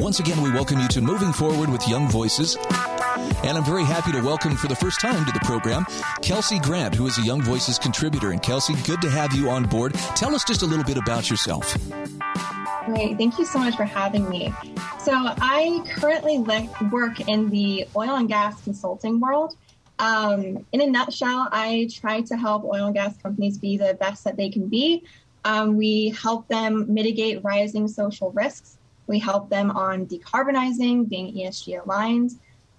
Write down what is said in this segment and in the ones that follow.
Once again, we welcome you to Moving Forward with Young Voices. And I'm very happy to welcome for the first time to the program Kelsey Grant, who is a Young Voices contributor. And Kelsey, good to have you on board. Tell us just a little bit about yourself. Great. Thank you so much for having me. So, I currently work in the oil and gas consulting world. Um, in a nutshell, I try to help oil and gas companies be the best that they can be. Um, we help them mitigate rising social risks we help them on decarbonizing, being ESG aligned.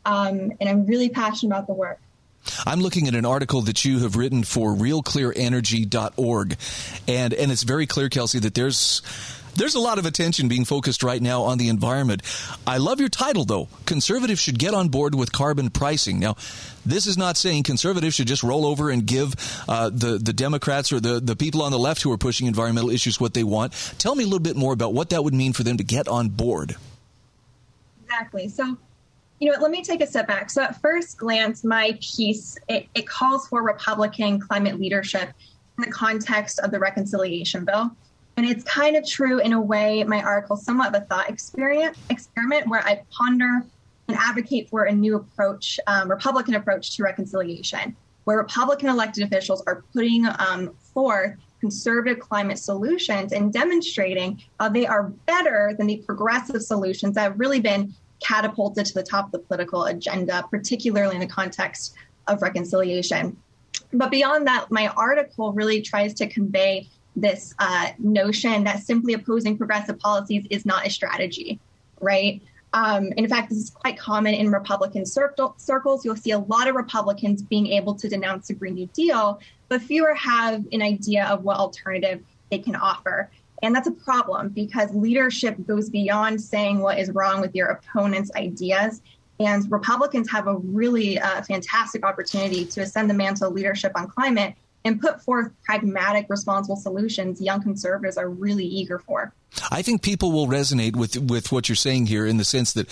Um, and I'm really passionate about the work. I'm looking at an article that you have written for realclearenergy.org. And, and it's very clear, Kelsey, that there's there's a lot of attention being focused right now on the environment. I love your title, though. Conservatives should get on board with carbon pricing. Now, this is not saying conservatives should just roll over and give uh, the, the Democrats or the, the people on the left who are pushing environmental issues what they want. Tell me a little bit more about what that would mean for them to get on board. Exactly. So, you know, let me take a step back. So, at first glance, my piece it, it calls for Republican climate leadership in the context of the reconciliation bill. And it's kind of true in a way, my article, somewhat of a thought experiment, experiment where I ponder and advocate for a new approach, um, Republican approach to reconciliation, where Republican elected officials are putting um, forth conservative climate solutions and demonstrating how they are better than the progressive solutions that have really been catapulted to the top of the political agenda, particularly in the context of reconciliation. But beyond that, my article really tries to convey this uh, notion that simply opposing progressive policies is not a strategy, right? Um, in fact, this is quite common in Republican circle, circles. You'll see a lot of Republicans being able to denounce the Green New Deal, but fewer have an idea of what alternative they can offer. And that's a problem because leadership goes beyond saying what is wrong with your opponent's ideas. And Republicans have a really uh, fantastic opportunity to ascend the mantle of leadership on climate and put forth pragmatic, responsible solutions young conservatives are really eager for. I think people will resonate with with what you're saying here in the sense that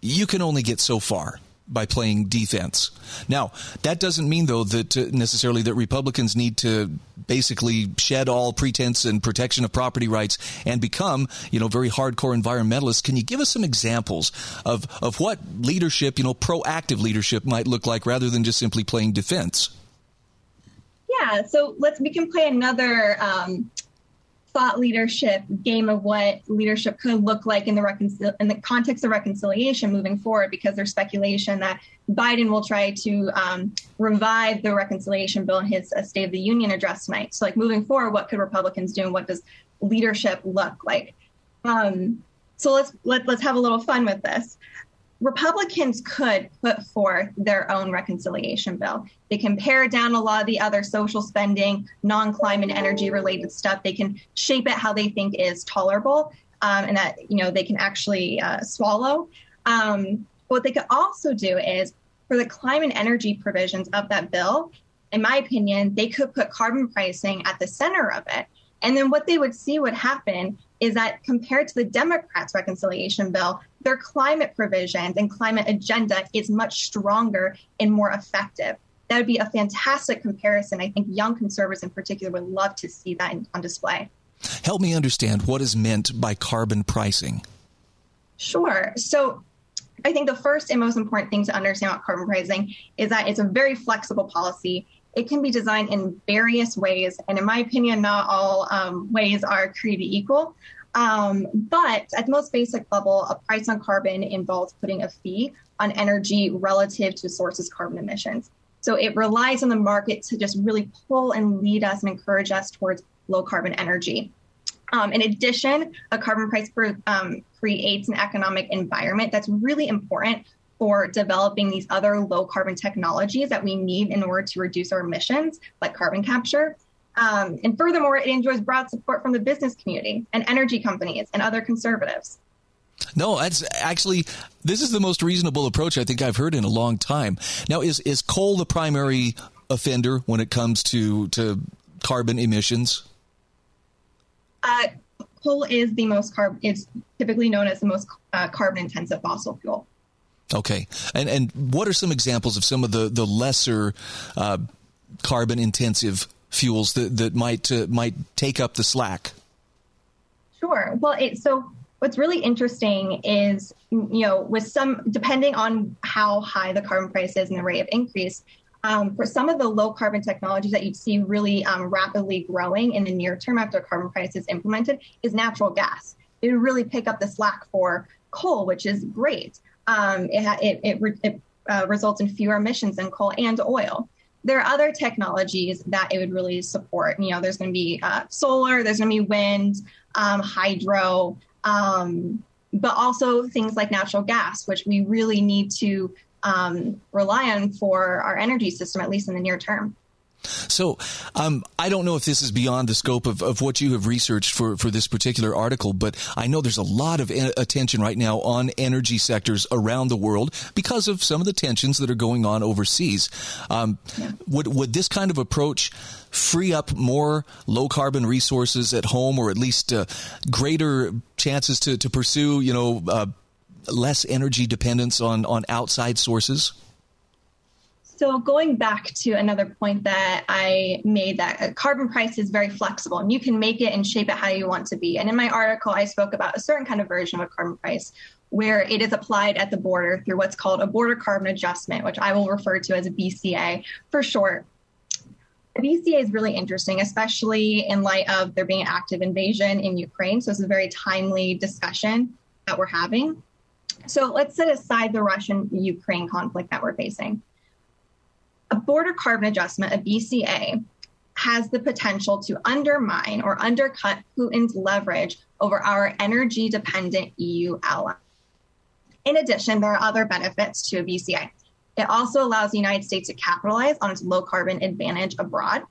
you can only get so far by playing defense. Now, that doesn't mean though that uh, necessarily that Republicans need to basically shed all pretense and protection of property rights and become, you know, very hardcore environmentalists. Can you give us some examples of of what leadership, you know, proactive leadership might look like rather than just simply playing defense? So let's we can play another um, thought leadership game of what leadership could look like in the reconcil- in the context of reconciliation moving forward, because there's speculation that Biden will try to um, revive the reconciliation bill in his uh, State of the Union address tonight. So, like moving forward, what could Republicans do, and what does leadership look like? Um, so let's let, let's have a little fun with this. Republicans could put forth their own reconciliation bill. They can pare down a lot of the other social spending, non climate energy related stuff. They can shape it how they think is tolerable um, and that you know they can actually uh, swallow. Um, what they could also do is for the climate energy provisions of that bill, in my opinion, they could put carbon pricing at the center of it. And then what they would see would happen is that compared to the Democrats' reconciliation bill, their climate provisions and climate agenda is much stronger and more effective. That would be a fantastic comparison. I think young conservatives in particular would love to see that on display. Help me understand what is meant by carbon pricing. Sure. So I think the first and most important thing to understand about carbon pricing is that it's a very flexible policy. It can be designed in various ways, and in my opinion, not all um, ways are created equal. Um, but at the most basic level, a price on carbon involves putting a fee on energy relative to source's carbon emissions. So it relies on the market to just really pull and lead us and encourage us towards low carbon energy. Um, in addition, a carbon price um, creates an economic environment that's really important for developing these other low carbon technologies that we need in order to reduce our emissions, like carbon capture. Um, and furthermore, it enjoys broad support from the business community and energy companies and other conservatives. No, that's actually this is the most reasonable approach I think I've heard in a long time. Now, is is coal the primary offender when it comes to to carbon emissions? Uh, coal is the most carb is typically known as the most uh, carbon intensive fossil fuel. Okay, and and what are some examples of some of the the lesser uh, carbon intensive fuels that that might uh, might take up the slack? Sure. Well, it, so what's really interesting is you know with some depending on how high the carbon price is and the rate of increase um, for some of the low carbon technologies that you see really um, rapidly growing in the near term after carbon price is implemented is natural gas. It would really pick up the slack for coal, which is great. Um, it, it, it, it uh, results in fewer emissions than coal and oil. There are other technologies that it would really support. You know, there's going to be uh, solar, there's going to be wind, um, hydro, um, but also things like natural gas, which we really need to um, rely on for our energy system, at least in the near term. So, um, I don't know if this is beyond the scope of, of what you have researched for, for this particular article, but I know there's a lot of attention right now on energy sectors around the world because of some of the tensions that are going on overseas. Um, yeah. Would would this kind of approach free up more low carbon resources at home, or at least uh, greater chances to to pursue, you know, uh, less energy dependence on on outside sources? So going back to another point that I made that a carbon price is very flexible and you can make it and shape it how you want to be. And in my article, I spoke about a certain kind of version of a carbon price where it is applied at the border through what's called a border carbon adjustment, which I will refer to as a BCA for short. The BCA is really interesting, especially in light of there being an active invasion in Ukraine. So it's a very timely discussion that we're having. So let's set aside the Russian Ukraine conflict that we're facing. A border carbon adjustment, a BCA, has the potential to undermine or undercut Putin's leverage over our energy dependent EU ally. In addition, there are other benefits to a BCA. It also allows the United States to capitalize on its low carbon advantage abroad.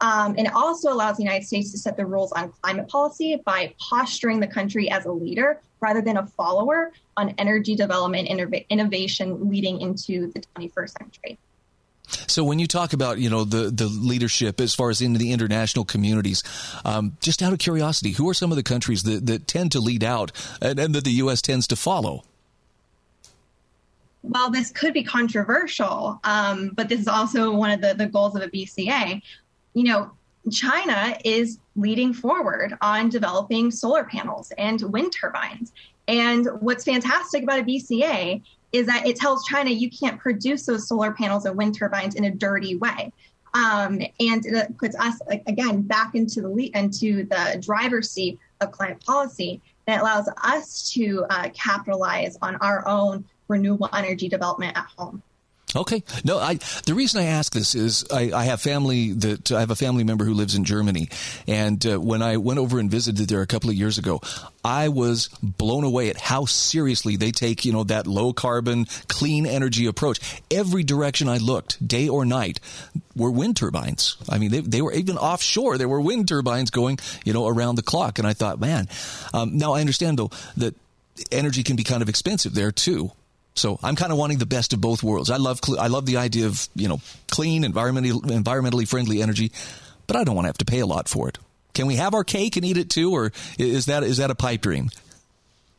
Um, and it also allows the United States to set the rules on climate policy by posturing the country as a leader rather than a follower on energy development and innovation leading into the 21st century. So when you talk about you know the the leadership as far as in the international communities, um, just out of curiosity, who are some of the countries that, that tend to lead out and, and that the U.S. tends to follow? Well, this could be controversial, um, but this is also one of the, the goals of a BCA. You know, China is leading forward on developing solar panels and wind turbines. And what's fantastic about a BCA is that it tells China you can't produce those solar panels and wind turbines in a dirty way. Um, and it puts us again back into the lead, into the driver's seat of climate policy that allows us to uh, capitalize on our own renewable energy development at home. Okay. No, I, the reason I ask this is I, I, have family that I have a family member who lives in Germany. And uh, when I went over and visited there a couple of years ago, I was blown away at how seriously they take, you know, that low carbon, clean energy approach. Every direction I looked, day or night, were wind turbines. I mean, they, they were even offshore. There were wind turbines going, you know, around the clock. And I thought, man, um, now I understand though that energy can be kind of expensive there too. So I'm kind of wanting the best of both worlds. I love I love the idea of you know clean, environmentally environmentally friendly energy, but I don't want to have to pay a lot for it. Can we have our cake and eat it too, or is that is that a pipe dream?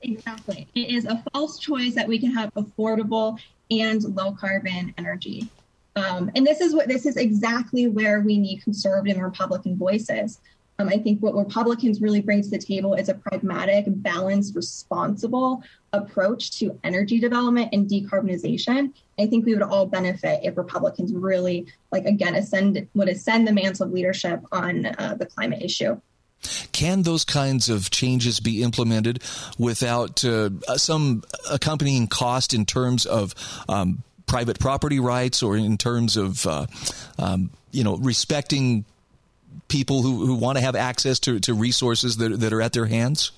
Exactly. It is a false choice that we can have affordable and low carbon energy. Um, and this is what this is exactly where we need conservative and Republican voices. Um, I think what Republicans really bring to the table is a pragmatic, balanced, responsible approach to energy development and decarbonization. I think we would all benefit if Republicans really, like again, ascend would ascend the mantle of leadership on uh, the climate issue. Can those kinds of changes be implemented without uh, some accompanying cost in terms of um, private property rights or in terms of uh, um, you know respecting people who, who want to have access to, to resources that, that are at their hands?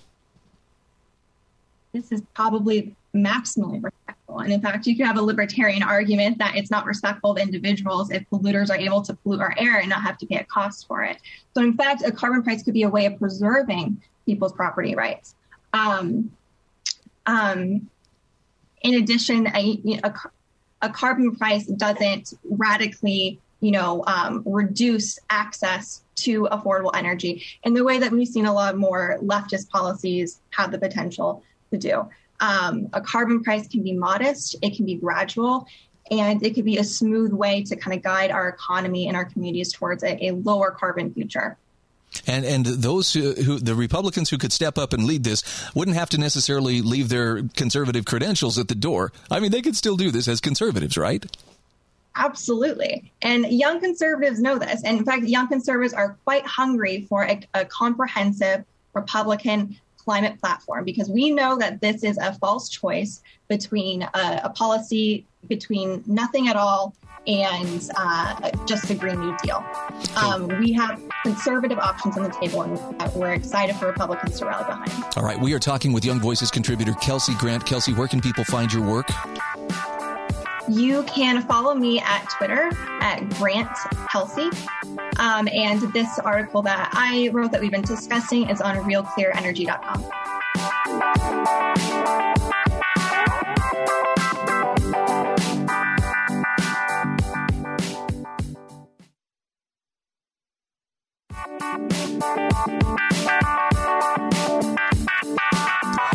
This is probably maximally respectful. And in fact, you could have a libertarian argument that it's not respectful to individuals if polluters are able to pollute our air and not have to pay a cost for it. So, in fact, a carbon price could be a way of preserving people's property rights. Um, um, in addition, a, a, a carbon price doesn't radically you know, um, reduce access to affordable energy in the way that we've seen a lot more leftist policies have the potential to do. Um, a carbon price can be modest, it can be gradual, and it could be a smooth way to kind of guide our economy and our communities towards a, a lower carbon future. And and those who, who, the Republicans who could step up and lead this wouldn't have to necessarily leave their conservative credentials at the door. I mean, they could still do this as conservatives, right? Absolutely. And young conservatives know this. And in fact, young conservatives are quite hungry for a, a comprehensive Republican climate platform because we know that this is a false choice between a, a policy between nothing at all and uh, just a Green New Deal. Um, we have conservative options on the table, and we're excited for Republicans to rally behind. All right, we are talking with Young Voices contributor Kelsey Grant. Kelsey, where can people find your work? You can follow me at Twitter at Grant Kelsey. Um, and this article that I wrote that we've been discussing is on realclearenergy.com.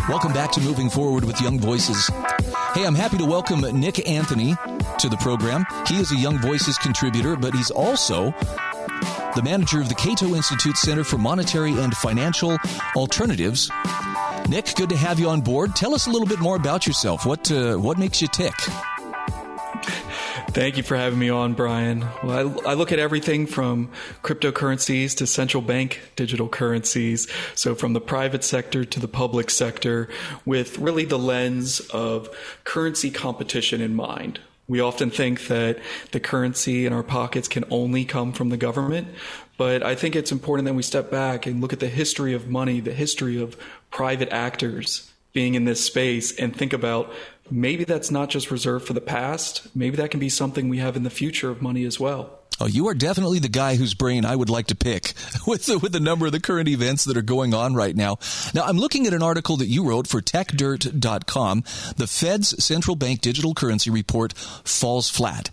Welcome back to Moving Forward with Young Voices. Hey, I'm happy to welcome Nick Anthony to the program. He is a Young Voices contributor, but he's also the manager of the Cato Institute Center for Monetary and Financial Alternatives. Nick, good to have you on board. Tell us a little bit more about yourself. What uh, what makes you tick? Thank you for having me on, Brian. Well, I, I, look at everything from cryptocurrencies to central bank digital currencies. So, from the private sector to the public sector, with really the lens of currency competition in mind. We often think that the currency in our pockets can only come from the government, but I think it's important that we step back and look at the history of money, the history of private actors being in this space, and think about maybe that's not just reserved for the past. Maybe that can be something we have in the future of money as well. Oh, you are definitely the guy whose brain I would like to pick with the, with the number of the current events that are going on right now. Now, I'm looking at an article that you wrote for techdirt.com. The Fed's central bank digital currency report falls flat.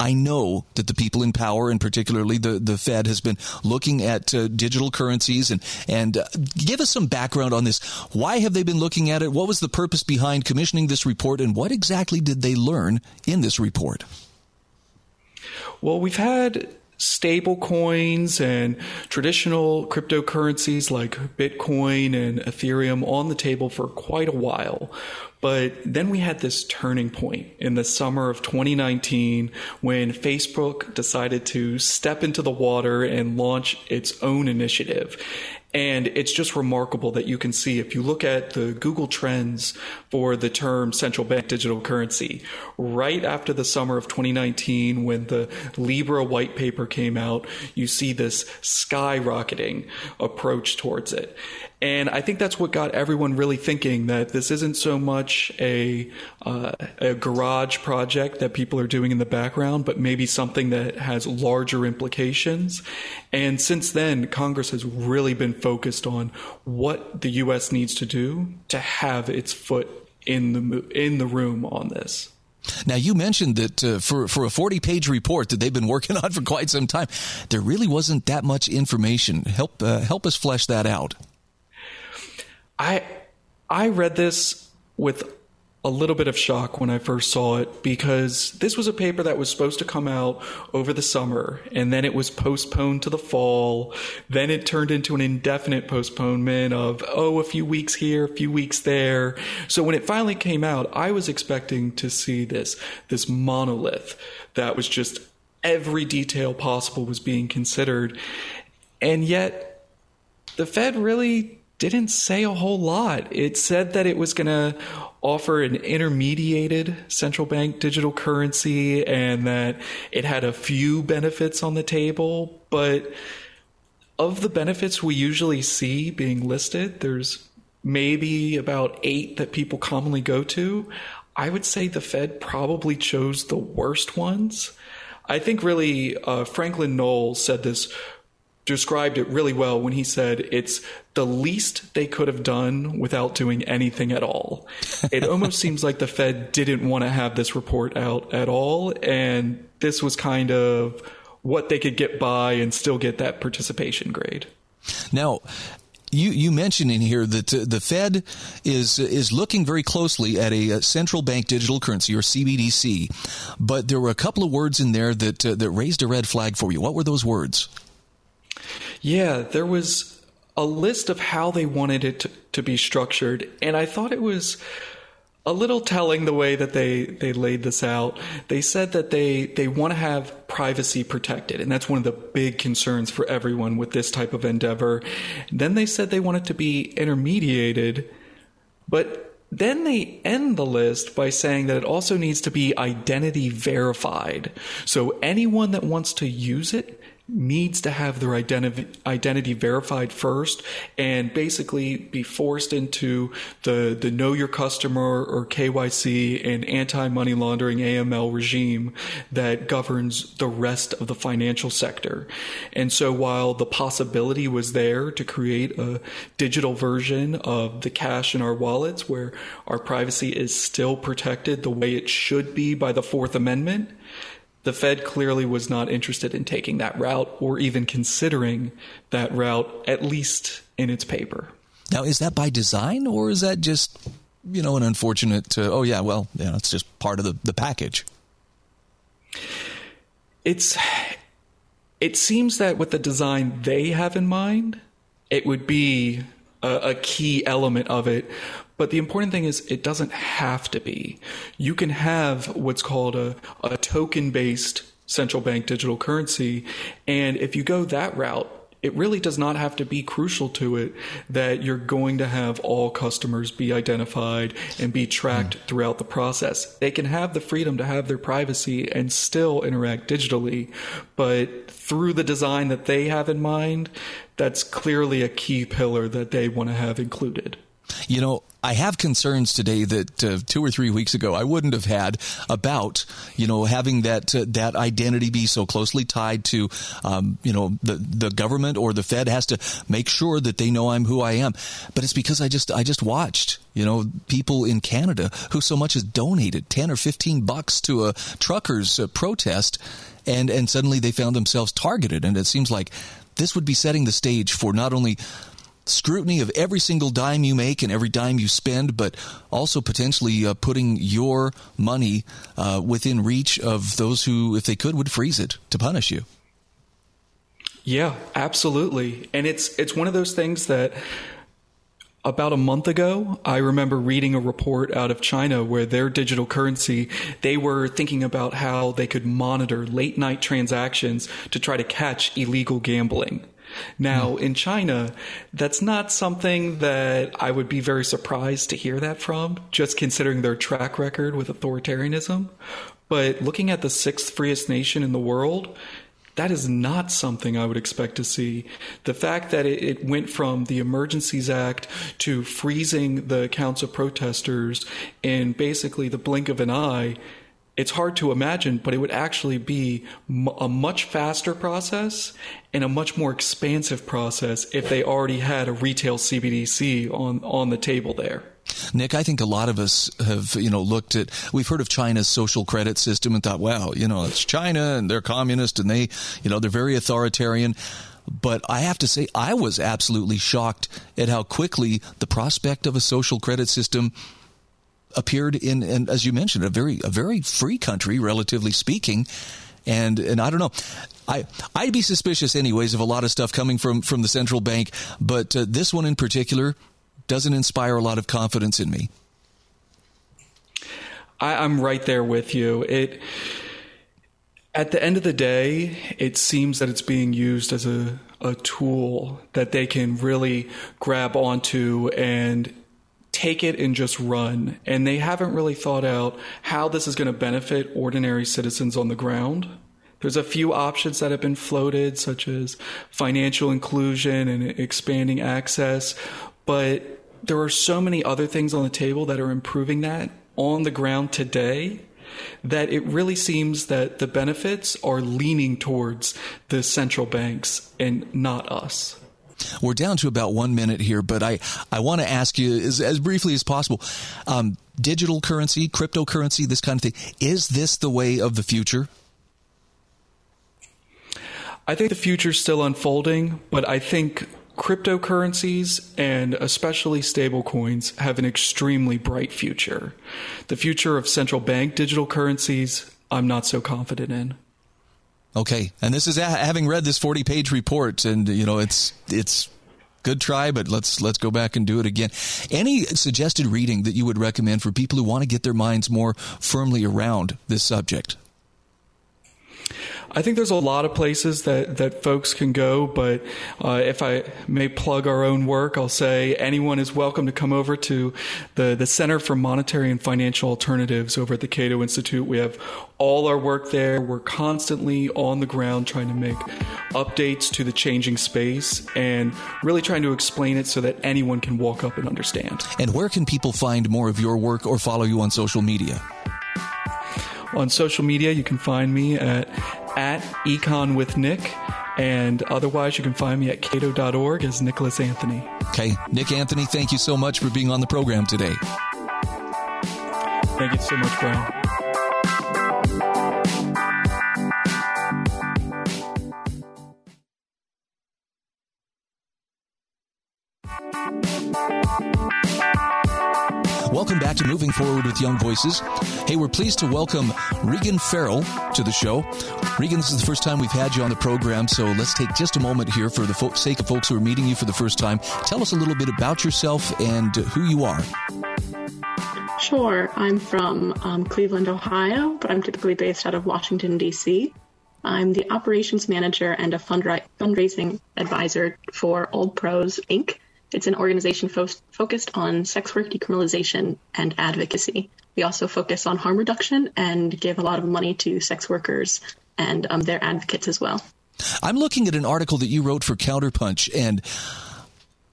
I know that the people in power, and particularly the, the Fed, has been looking at uh, digital currencies and and uh, give us some background on this. Why have they been looking at it? What was the purpose behind commissioning this report, and what exactly did they learn in this report? Well, we've had stable coins and traditional cryptocurrencies like Bitcoin and Ethereum on the table for quite a while. But then we had this turning point in the summer of 2019 when Facebook decided to step into the water and launch its own initiative. And it's just remarkable that you can see if you look at the Google trends for the term central bank digital currency, right after the summer of 2019, when the Libra white paper came out, you see this skyrocketing approach towards it. And I think that's what got everyone really thinking that this isn't so much a, uh, a garage project that people are doing in the background, but maybe something that has larger implications. And since then, Congress has really been focused on what the U.S. needs to do to have its foot in the in the room on this. Now, you mentioned that uh, for, for a 40 page report that they've been working on for quite some time, there really wasn't that much information. Help, uh, help us flesh that out. I I read this with a little bit of shock when I first saw it because this was a paper that was supposed to come out over the summer and then it was postponed to the fall. Then it turned into an indefinite postponement of, oh, a few weeks here, a few weeks there. So when it finally came out, I was expecting to see this, this monolith that was just every detail possible was being considered. And yet the Fed really didn't say a whole lot. It said that it was going to offer an intermediated central bank digital currency and that it had a few benefits on the table. But of the benefits we usually see being listed, there's maybe about eight that people commonly go to. I would say the Fed probably chose the worst ones. I think really uh, Franklin Knowles said this described it really well when he said it's the least they could have done without doing anything at all. it almost seems like the Fed didn't want to have this report out at all, and this was kind of what they could get by and still get that participation grade. Now, you, you mentioned in here that uh, the Fed is is looking very closely at a, a, central bank digital currency or CBDC, but there were a couple of words in there that uh, that raised a red flag for you. What were those words? Yeah, there was a list of how they wanted it to, to be structured, and I thought it was a little telling the way that they, they laid this out. They said that they, they want to have privacy protected, and that's one of the big concerns for everyone with this type of endeavor. Then they said they want it to be intermediated, but then they end the list by saying that it also needs to be identity verified. So anyone that wants to use it needs to have their identity identity verified first and basically be forced into the the know your customer or KYC and anti money laundering AML regime that governs the rest of the financial sector. And so while the possibility was there to create a digital version of the cash in our wallets where our privacy is still protected the way it should be by the 4th amendment the Fed clearly was not interested in taking that route or even considering that route, at least in its paper. Now, is that by design or is that just, you know, an unfortunate, uh, oh, yeah, well, yeah, it's just part of the, the package? It's, it seems that with the design they have in mind, it would be a, a key element of it. But the important thing is it doesn't have to be. You can have what's called a, a token based central bank digital currency. And if you go that route, it really does not have to be crucial to it that you're going to have all customers be identified and be tracked mm. throughout the process. They can have the freedom to have their privacy and still interact digitally, but through the design that they have in mind, that's clearly a key pillar that they want to have included. You know, I have concerns today that uh, two or three weeks ago I wouldn't have had about you know having that uh, that identity be so closely tied to um, you know the the government or the Fed has to make sure that they know I'm who I am. But it's because I just I just watched you know people in Canada who so much as donated ten or fifteen bucks to a truckers uh, protest, and and suddenly they found themselves targeted, and it seems like this would be setting the stage for not only scrutiny of every single dime you make and every dime you spend, but also potentially uh, putting your money uh, within reach of those who, if they could, would freeze it to punish you. Yeah, absolutely. And it's it's one of those things that about a month ago, I remember reading a report out of China where their digital currency, they were thinking about how they could monitor late night transactions to try to catch illegal gambling. Now, in China, that's not something that I would be very surprised to hear that from, just considering their track record with authoritarianism. But looking at the sixth freest nation in the world, that is not something I would expect to see. The fact that it, it, went from the Emergencies Act to freezing the accounts of protesters in basically the blink of an eye it's hard to imagine, but it would actually be a much faster process and a much more expansive process if they already had a retail CBDC on, on the table there. Nick, I think a lot of us have, you know, looked at, we've heard of China's social credit system and thought, wow, you know, it's China and they're communist and they, you know, they're very authoritarian. But I have to say, I was absolutely shocked at how quickly the prospect of a social credit system appeared in, and as you mentioned, a very a very free country, relatively speaking. And and I don't know, I I'd be suspicious anyways of a lot of stuff coming from from the central bank, but uh, this one in particular doesn't inspire a lot of confidence in me. I, I'm right there with you. It at the end of the day, it seems that it's being used as a, a tool that they can really grab onto and take it and just run. And they haven't really thought out how this is going to benefit ordinary citizens on the ground. There's a few options that have been floated, such as financial inclusion and expanding access, but there are so many other things on the table that are improving that on the ground today that it really seems that the benefits are leaning towards the central banks and not us. We're down to about one minute here, but I, I want to ask you as, as briefly as possible um, digital currency, cryptocurrency, this kind of thing, is this the way of the future? I think the future's still unfolding, but I think cryptocurrencies and especially stablecoins have an extremely bright future. The future of central bank digital currencies, I'm not so confident in. Okay, and this is having read this 40 page report, and you know it's it's good try, but let's let's go back and do it again. Any suggested reading that you would recommend for people who want to get their minds more firmly around this subject? I think there's a lot of places that, that folks can go, but uh, if I may plug our own work, I'll say anyone is welcome to come over to the, the Center for Monetary and Financial Alternatives over at the Cato Institute. We have all our work there. We're constantly on the ground trying to make updates to the changing space and really trying to explain it so that anyone can walk up and understand. And where can people find more of your work or follow you on social media? On social media, you can find me at at Econ with Nick. And otherwise, you can find me at cato.org as Nicholas Anthony. Okay. Nick Anthony, thank you so much for being on the program today. Thank you so much, Brian. Welcome back to Moving Forward with Young Voices. Hey, we're pleased to welcome Regan Ferrell to the show. Regan, this is the first time we've had you on the program, so let's take just a moment here for the fo- sake of folks who are meeting you for the first time. Tell us a little bit about yourself and who you are. Sure. I'm from um, Cleveland, Ohio, but I'm typically based out of Washington, D.C. I'm the operations manager and a fundra- fundraising advisor for Old Pros Inc., it's an organization fo- focused on sex work decriminalization and advocacy. We also focus on harm reduction and give a lot of money to sex workers and um, their advocates as well. I'm looking at an article that you wrote for Counterpunch, and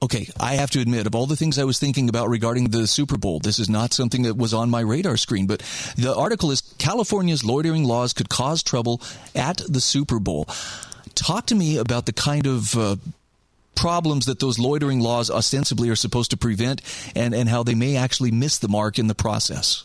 okay, I have to admit, of all the things I was thinking about regarding the Super Bowl, this is not something that was on my radar screen. But the article is California's loitering laws could cause trouble at the Super Bowl. Talk to me about the kind of uh, problems that those loitering laws ostensibly are supposed to prevent and, and how they may actually miss the mark in the process?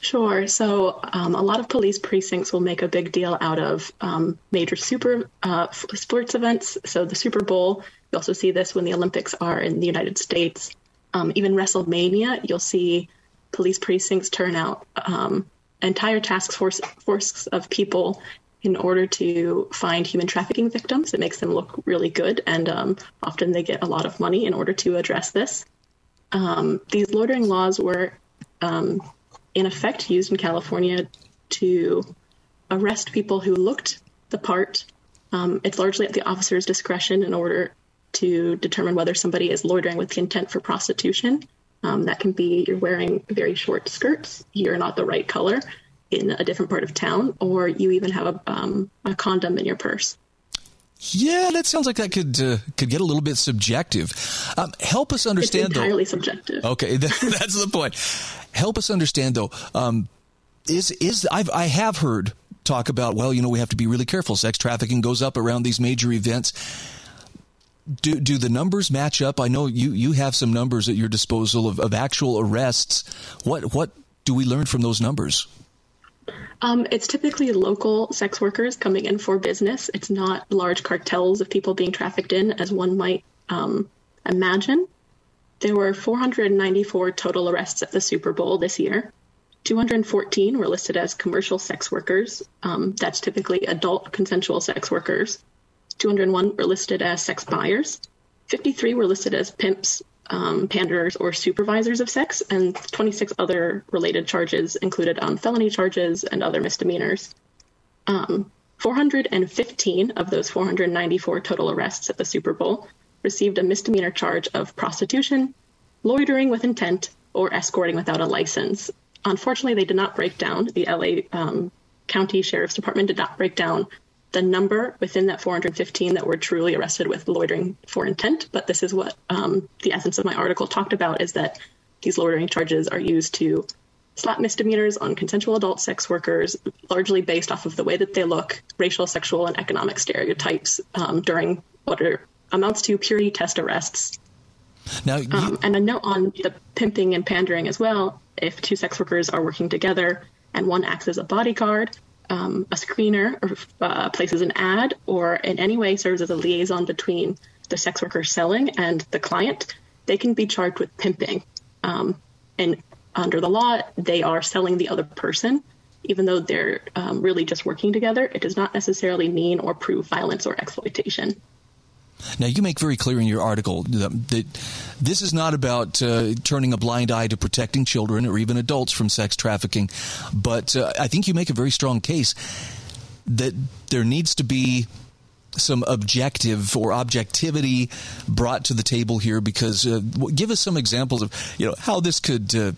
Sure. So, um, a lot of police precincts will make a big deal out of um, major super uh, sports events. So, the Super Bowl, you also see this when the Olympics are in the United States. Um, even WrestleMania, you'll see police precincts turn out um, entire task force force of people in order to find human trafficking victims. It makes them look really good, and um, often they get a lot of money in order to address this. Um, these loitering laws were, um, in effect, used in California to arrest people who looked the part. Um, it's largely at the officer's discretion in order to determine whether somebody is loitering with intent for prostitution. Um, that can be you're wearing very short skirts, you're not the right color, in a different part of town, or you even have a, um, a condom in your purse. Yeah, that sounds like that could uh, could get a little bit subjective. Um, help us understand. It's entirely though, subjective. Okay, that's the point. Help us understand though. Um, is is I've I have heard talk about well, you know, we have to be really careful. Sex trafficking goes up around these major events. Do do the numbers match up? I know you you have some numbers at your disposal of, of actual arrests. What what do we learn from those numbers? Um, it's typically local sex workers coming in for business. It's not large cartels of people being trafficked in, as one might um, imagine. There were 494 total arrests at the Super Bowl this year. 214 were listed as commercial sex workers. Um, that's typically adult consensual sex workers. 201 were listed as sex buyers. 53 were listed as pimps, um, panderers or supervisors of sex, and 26 other related charges included um, felony charges and other misdemeanors. Um, 415 of those 494 total arrests at the Super Bowl received a misdemeanor charge of prostitution, loitering with intent, or escorting without a license. Unfortunately, they did not break down, the LA um, County Sheriff's Department did not break down the number within that 415 that were truly arrested with loitering for intent. But this is what um, the essence of my article talked about is that these loitering charges are used to slap misdemeanors on consensual adult sex workers, largely based off of the way that they look, racial, sexual, and economic stereotypes um, during what are, amounts to purity test arrests. Now, you... um, and a note on the pimping and pandering as well. If two sex workers are working together and one acts as a bodyguard, um, a screener or uh, places an ad or in any way serves as a liaison between the sex worker selling and the client, they can be charged with pimping. Um, and under the law, they are selling the other person, even though they're um, really just working together. It does not necessarily mean or prove violence or exploitation. Now, you make very clear in your article that this is not about uh, turning a blind eye to protecting children or even adults from sex trafficking, but uh, I think you make a very strong case that there needs to be some objective or objectivity brought to the table here because uh, give us some examples of you know how this could uh,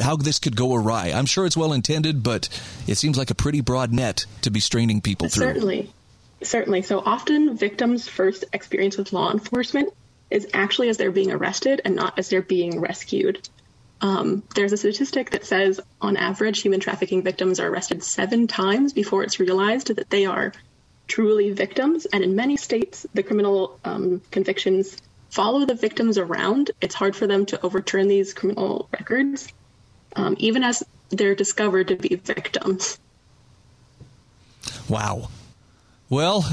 how this could go awry. I'm sure it's well intended, but it seems like a pretty broad net to be straining people through. Certainly. Certainly. So often victims' first experience with law enforcement is actually as they're being arrested and not as they're being rescued. Um, there's a statistic that says on average, human trafficking victims are arrested seven times before it's realized that they are truly victims. And in many states, the criminal um, convictions follow the victims around. It's hard for them to overturn these criminal records, um, even as they're discovered to be victims. Wow. Well,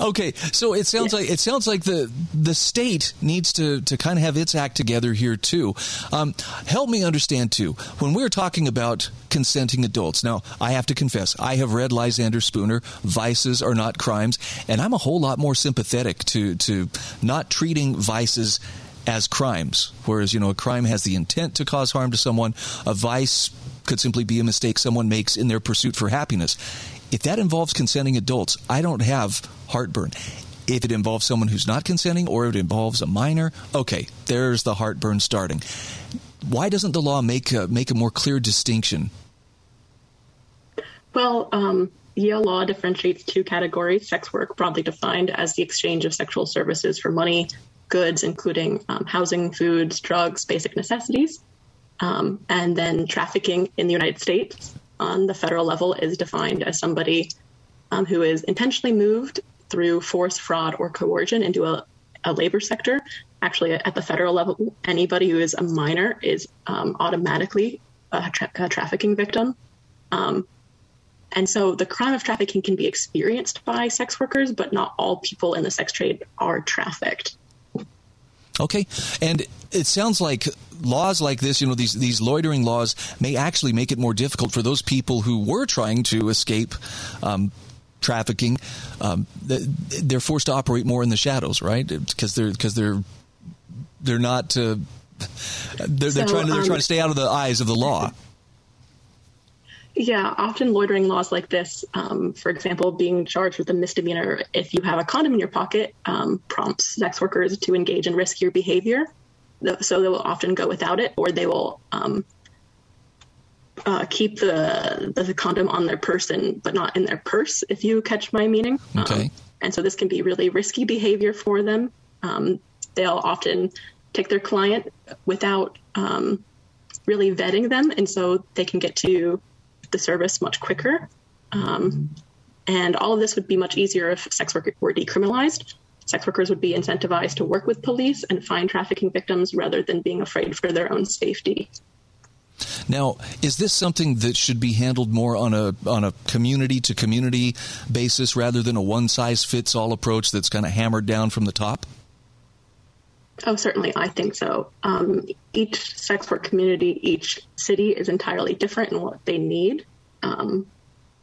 okay. So it sounds like it sounds like the the state needs to to kind of have its act together here too. Um, help me understand too. When we're talking about consenting adults, now I have to confess I have read Lysander Spooner. Vices are not crimes, and I'm a whole lot more sympathetic to to not treating vices as crimes. Whereas you know a crime has the intent to cause harm to someone. A vice could simply be a mistake someone makes in their pursuit for happiness. If that involves consenting adults, I don't have heartburn. If it involves someone who's not consenting or it involves a minor, okay, there's the heartburn starting. Why doesn't the law make a, make a more clear distinction? Well, um, Yale law differentiates two categories sex work, broadly defined as the exchange of sexual services for money, goods, including um, housing, foods, drugs, basic necessities, um, and then trafficking in the United States, on the federal level is defined as somebody um, who is intentionally moved through force, fraud, or coercion into a, a labor sector. Actually, at the federal level, anybody who is a minor is um, automatically a, tra- a, trafficking victim. Um, and so the crime of trafficking can be experienced by sex workers, but not all people in the sex trade are trafficked. Okay. And it sounds like laws like this, you know, these these loitering laws may actually make it more difficult for those people who were trying to escape um, trafficking. Um, they're forced to operate more in the shadows, right? Because they're because they're they're not. Uh, they're, they're so, trying to they're um, trying to stay out of the eyes of the law. Yeah, often loitering laws like this, um, for example, being charged with a misdemeanor if you have a condom in your pocket, um, prompts sex workers to engage in riskier behavior so they will often go without it, or they will um, uh, keep the the condom on their person, but not in their purse. If you catch my meaning. Okay. Um, and so this can be really risky behavior for them. Um, they'll often take their client without um, really vetting them, and so they can get to the service much quicker. Um, and all of this would be much easier if sex work were decriminalized sex workers would be incentivized to work with police and find trafficking victims rather than being afraid for their own safety. Now, is this something that should be handled more on a on a community to community basis rather than a one size fits all approach that's kind of hammered down from the top? Oh, certainly, I think so. Um, each sex work community, each city is entirely different in what they need. Um,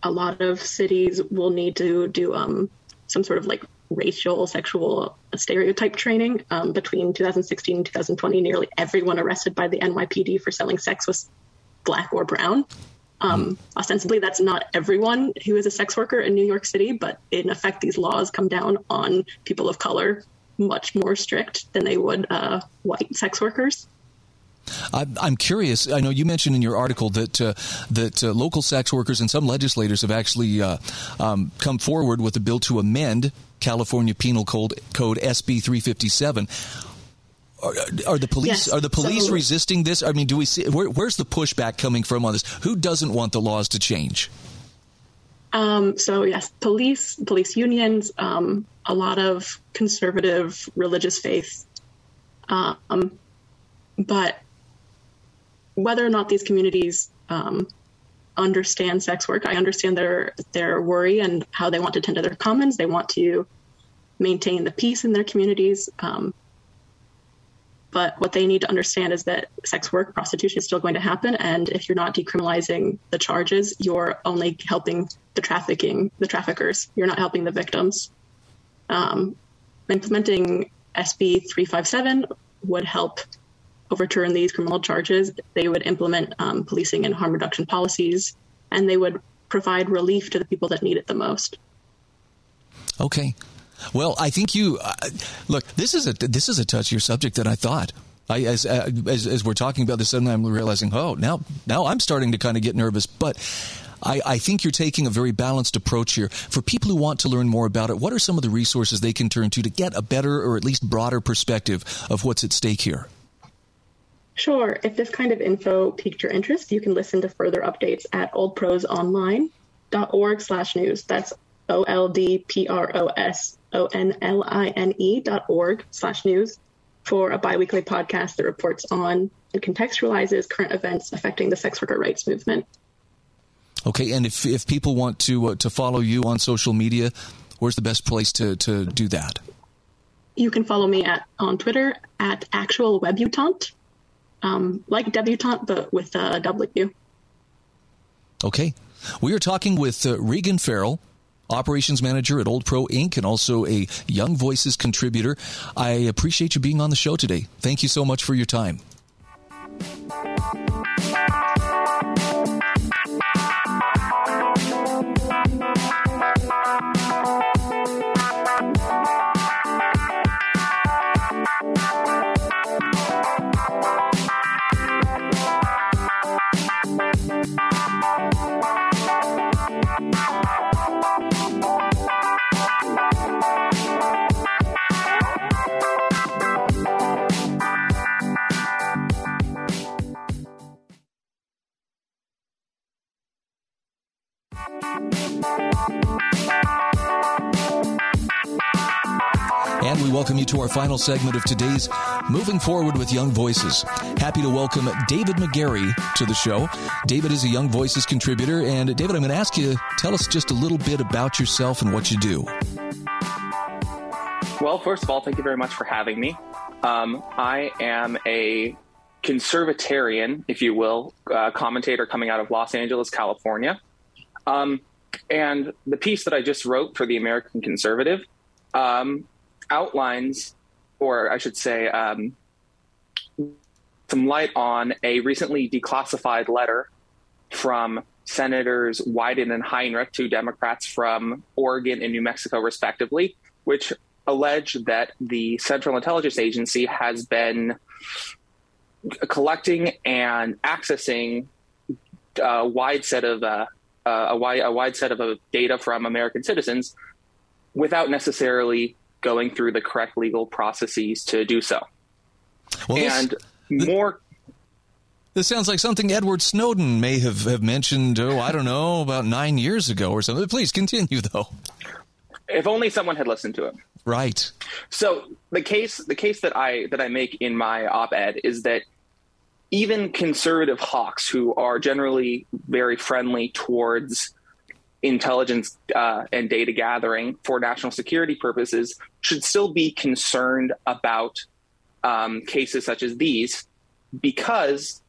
a lot of cities will need to do um, some sort of like racial sexual stereotype training. Um, between 2016 and 2020, nearly everyone arrested by the NYPD for selling sex was black or brown. Um, ostensibly, that's not everyone who is a sex worker in New York City, but in effect, these laws come down on people of color much more strict than they would uh, white sex workers. I'm curious. I know you mentioned in your article that uh, that uh, local sex workers and some legislators have actually uh, um, come forward with a bill to amend California Penal Code Code SB 357. Are, are, the police yes. are the police so, resisting this? I mean, do we see where, where's the pushback coming from on this? Who doesn't want the laws to change? Um, so yes, police, police unions, um, a lot of conservative religious faith, um, but whether or not these communities um, understand sex work, I understand their their worry and how they want to tend to their commons. They want to maintain the peace in their communities. Um, but what they need to understand is that sex work, prostitution is still going to happen. And if you're not decriminalizing the charges, you're only helping the trafficking, the traffickers. You're not helping the victims. Um, implementing SB 357 would help overturn these criminal charges. They would implement um, policing and harm reduction policies, and they would provide relief to the people that need it the most. Okay. Well, I think you uh, look. This is a this is a touchier subject than I thought. I, as, uh, as, as we're talking about this, suddenly I'm realizing, oh, now now I'm starting to kind of get nervous. But I, I think you're taking a very balanced approach here. For people who want to learn more about it, what are some of the resources they can turn to to get a better or at least broader perspective of what's at stake here? Sure. If this kind of info piqued your interest, you can listen to further updates at oldprosonline.org slash news. That's O-L-D-P-R-O-S-O-N-L-I-N-E dot org slash news for a biweekly podcast that reports on and contextualizes current events affecting the sex worker rights movement. Okay, and if, if people want to uh, to follow you on social media, where's the best place to, to do that? You can follow me at on Twitter at actual webutante, um, like debutante but with a W. Okay, we are talking with uh, Regan Ferrell, operations manager at Old Pro Inc., and also a Young Voices contributor. I appreciate you being on the show today. Thank you so much for your time. And we welcome you to our final segment of today's Moving Forward with Young Voices. Happy to welcome David McGarry to the show. David is a Young Voices contributor. And David, I'm going to ask you, tell us just a little bit about yourself and what you do. Well, first of all, thank you very much for having me. Um, I am a conservatarian, if you will, uh, commentator coming out of Los Angeles, California. Um, and the piece that I just wrote for the American Conservative um, outlines, or I should say, um, some light on a recently declassified letter from Senators Wyden and Heinrich, two Democrats from Oregon and New Mexico, respectively, which allege that the Central Intelligence Agency has been collecting and accessing a wide set of uh, uh, a, wide, a wide set of uh, data from American citizens without necessarily going through the correct legal processes to do so. Well, and this, more. This sounds like something Edward Snowden may have, have mentioned, oh, I don't know, about nine years ago or something. Please continue, though. If only someone had listened to it. Right. So the case the case that I that I make in my op-ed is that even conservative hawks who are generally very friendly towards intelligence uh, and data gathering for national security purposes should still be concerned about um, cases such as these because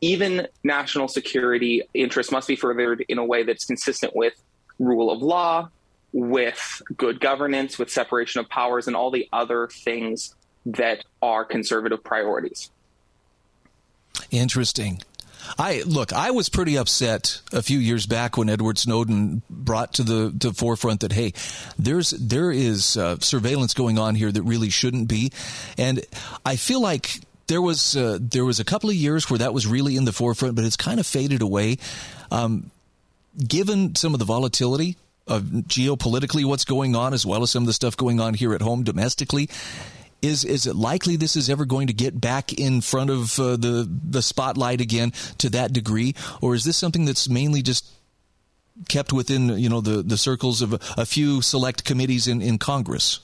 even national security interests must be furthered in a way that's consistent with rule of law, with good governance, with separation of powers, and all the other things that are conservative priorities. Interesting. I look. I was pretty upset a few years back when Edward Snowden brought to the to forefront that hey, there's there is uh, surveillance going on here that really shouldn't be, and I feel like there was uh, there was a couple of years where that was really in the forefront, but it's kind of faded away. Um, given some of the volatility of geopolitically what's going on, as well as some of the stuff going on here at home domestically, is is it likely this is ever going to get back in front of uh, the the spotlight again to that degree, or is this something that's mainly just kept within you know the the circles of a, a few select committees in in Congress?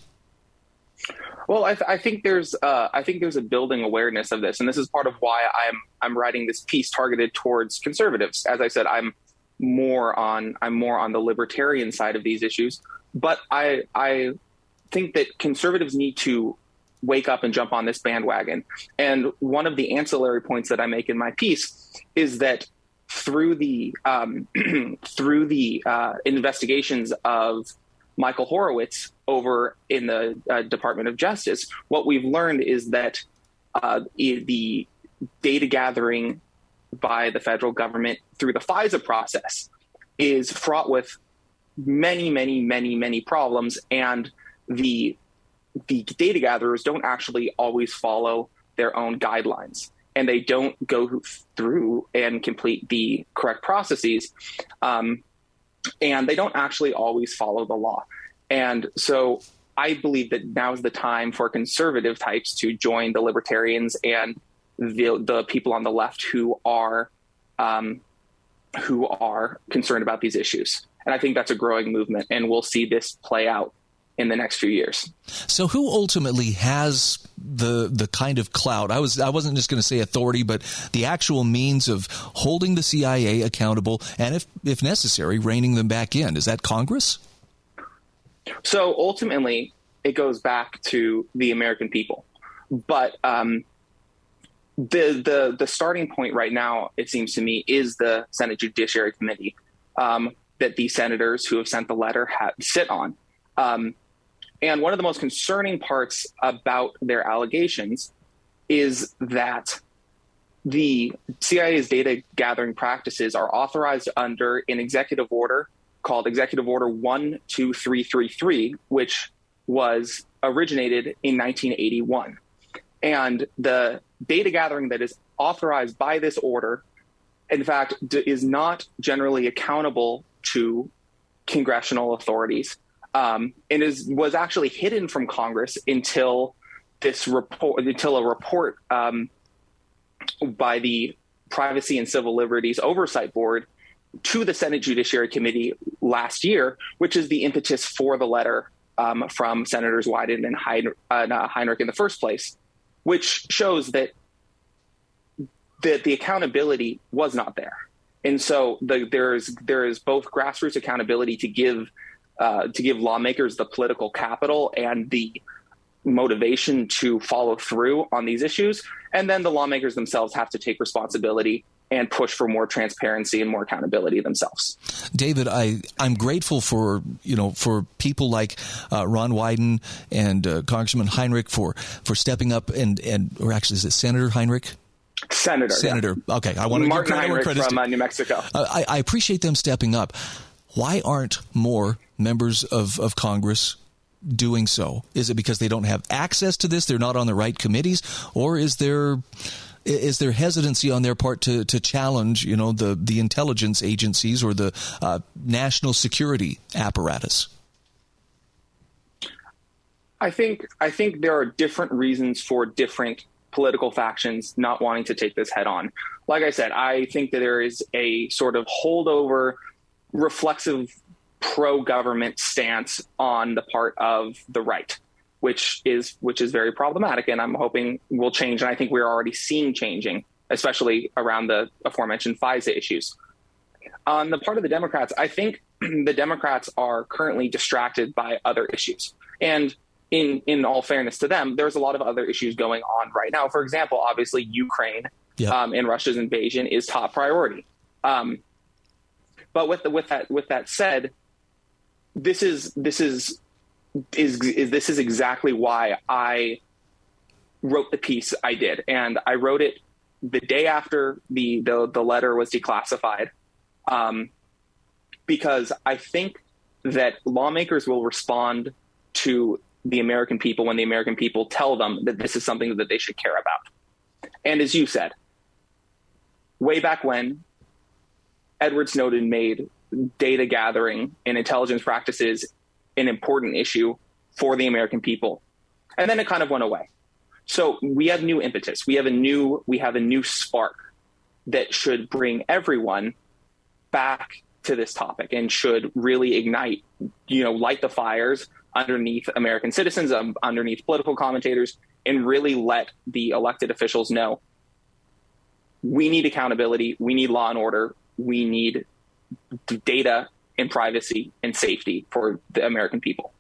Well, I, th- I think there's uh, I think there's a building awareness of this, and this is part of why I'm I'm writing this piece targeted towards conservatives. As I said, I'm more on I'm more on the libertarian side of these issues, but I I think that conservatives need to wake up and jump on this bandwagon. And one of the ancillary points that I make in my piece is that through the um, through the uh, investigations of Michael Horowitz over in the uh, Department of Justice, what we've learned is that uh, the data gathering by the federal government through the FISA process is fraught with many, many, many, many problems, and the the data gatherers don't actually always follow their own guidelines and they don't go through and complete the correct processes. Um, and they don't actually always follow the law. And so I believe that now is the time for conservative types to join the libertarians and the, the people on the left who are um, who are concerned about these issues. And I think that's a growing movement, and we'll see this play out in the next few years. So who ultimately has the the kind of clout? I was I wasn't just going to say authority, but the actual means of holding the CIA accountable and if if necessary reining them back in. Is that Congress? So ultimately it goes back to the American people. But um, the the the starting point right now, it seems to me, is the Senate Judiciary Committee um, that the senators who have sent the letter have, sit on. Um, and one of the most concerning parts about their allegations is that the CIA's data gathering practices are authorized under an executive order called Executive Order 12333, which was originated in 1981. And the data gathering that is authorized by this order, in fact, is not generally accountable to congressional authorities um, and is was actually hidden from Congress until this report until a report um, by the Privacy and Civil Liberties Oversight Board to the Senate Judiciary Committee last year, which is the impetus for the letter um, from Senators Wyden and uh, Heinrich in the first place, which shows that that the accountability was not there. And so the, there is there is both grassroots accountability to give uh, to give lawmakers the political capital and the motivation to follow through on these issues. And then the lawmakers themselves have to take responsibility and push for more transparency and more accountability themselves. David, I I'm grateful for you know for people like uh, Ron Wyden and uh, Congressman Heinrich for for stepping up and and or actually is it Senator Heinrich? Senator. Senator. Yeah. Okay, I want to Martin give Heinrich credit from uh, New Mexico. I, I appreciate them stepping up. Why aren't more members of, of Congress doing so? Is it because they don't have access to this? They're not on the right committees, or is there is there hesitancy on their part to, to challenge, you know, the the intelligence agencies or the uh, national security apparatus? I think I think there are different reasons for different political factions not wanting to take this head on. Like I said, I think that there is a sort of holdover reflexive pro government stance on the part of the right, which is which is very problematic, and I'm hoping will change. And I think we're already seeing changing, especially around the aforementioned FISA issues. On the part of the Democrats, I think the Democrats are currently distracted by other issues, and in in all fairness to them, there's a lot of other issues going on right now. For example, obviously Ukraine yep. um, and Russia's invasion is top priority. Um, but with the, with that with that said, this is this is is, is this is exactly why I wrote the piece I did, and I wrote it the day after the the, the letter was declassified, um, because I think that lawmakers will respond to the American people when the American people tell them that this is something that they should care about. And as you said, way back when, Edward Snowden made data gathering and intelligence practices an important issue for the American people. And then it kind of went away. So we have new impetus. We have a new we have a new spark that should bring everyone back to this topic and should really ignite, you know, light the fires underneath American citizens, um, underneath political commentators, and really let the elected officials know we need accountability, we need law and order, we need data and privacy and safety for the American people.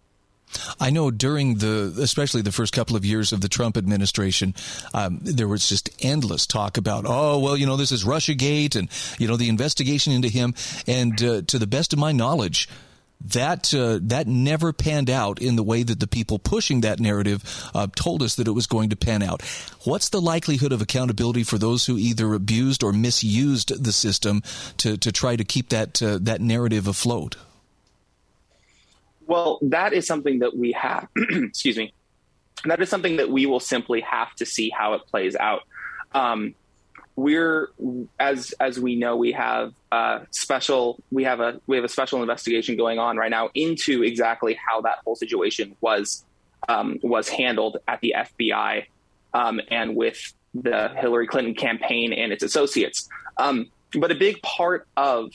I know during the, especially the first couple of years of the Trump administration, um, there was just endless talk about, oh, well, you know, this is Russiagate and, you know, the investigation into him. And uh, to the best of my knowledge, that uh, that never panned out in the way that the people pushing that narrative uh, told us that it was going to pan out. What's the likelihood of accountability for those who either abused or misused the system to, to try to keep that uh, that narrative afloat? Well, that is something that we have. excuse me. That is something that we will simply have to see how it plays out. Um, we're as as we know, we have a special we have a we have a special investigation going on right now into exactly how that whole situation was um, was handled at the FBI um, and with the Hillary Clinton campaign and its associates. Um, but a big part of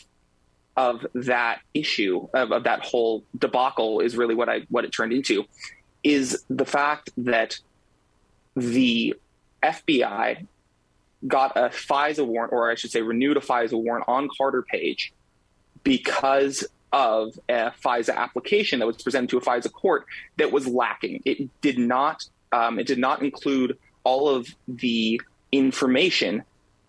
of that issue of, of that whole debacle is really what I what it turned into is the fact that the FBI got a FISA warrant, or I should say, renewed a FISA warrant on Carter Page because of a FISA application that was presented to a FISA court that was lacking. It did not. Um, it did not include all of the information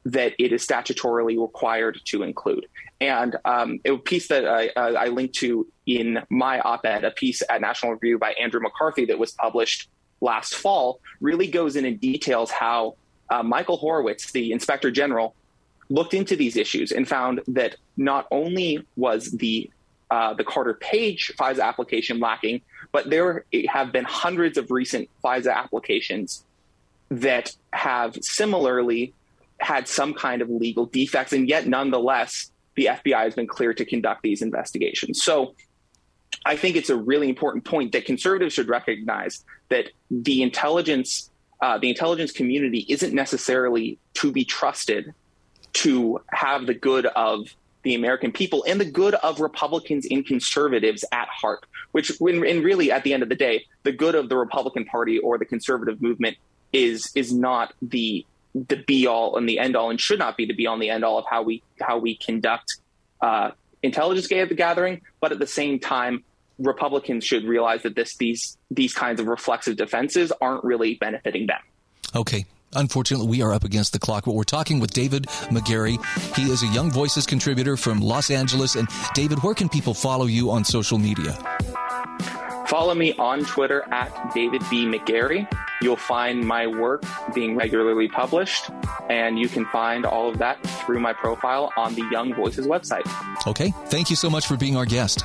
that it is statutorily required to include. And um, a piece that I, uh, I linked to in my op ed, a piece at National Review by Andrew McCarthy that was published last fall, really goes in and details how uh, Michael Horowitz, the inspector general, looked into these issues and found that not only was the uh, the Carter Page FISA application lacking, but there have been hundreds of recent FISA applications that have similarly had some kind of legal defects, and yet nonetheless the FBI has been cleared to conduct these investigations. So I think it's a really important point that conservatives should recognize that the intelligence, uh, the intelligence community isn't necessarily to be trusted to have the good of the American people and the good of Republicans and conservatives at heart, which, when, and really at the end of the day, the good of the Republican Party or the conservative movement is is not the the be all and the end all, and should not be the be all and the end all of how we how we conduct uh, intelligence gathering. But at the same time, Republicans should realize that this these these kinds of reflexive defenses aren't really benefiting them. Okay. Unfortunately, we are up against the clock, but we're talking with David McGarry. He is a Young Voices contributor from Los Angeles. And David, where can people follow you on social media? Follow me on Twitter at David B. McGarry. You'll find my work being regularly published, and you can find all of that through my profile on the Young Voices website. Okay. Thank you so much for being our guest.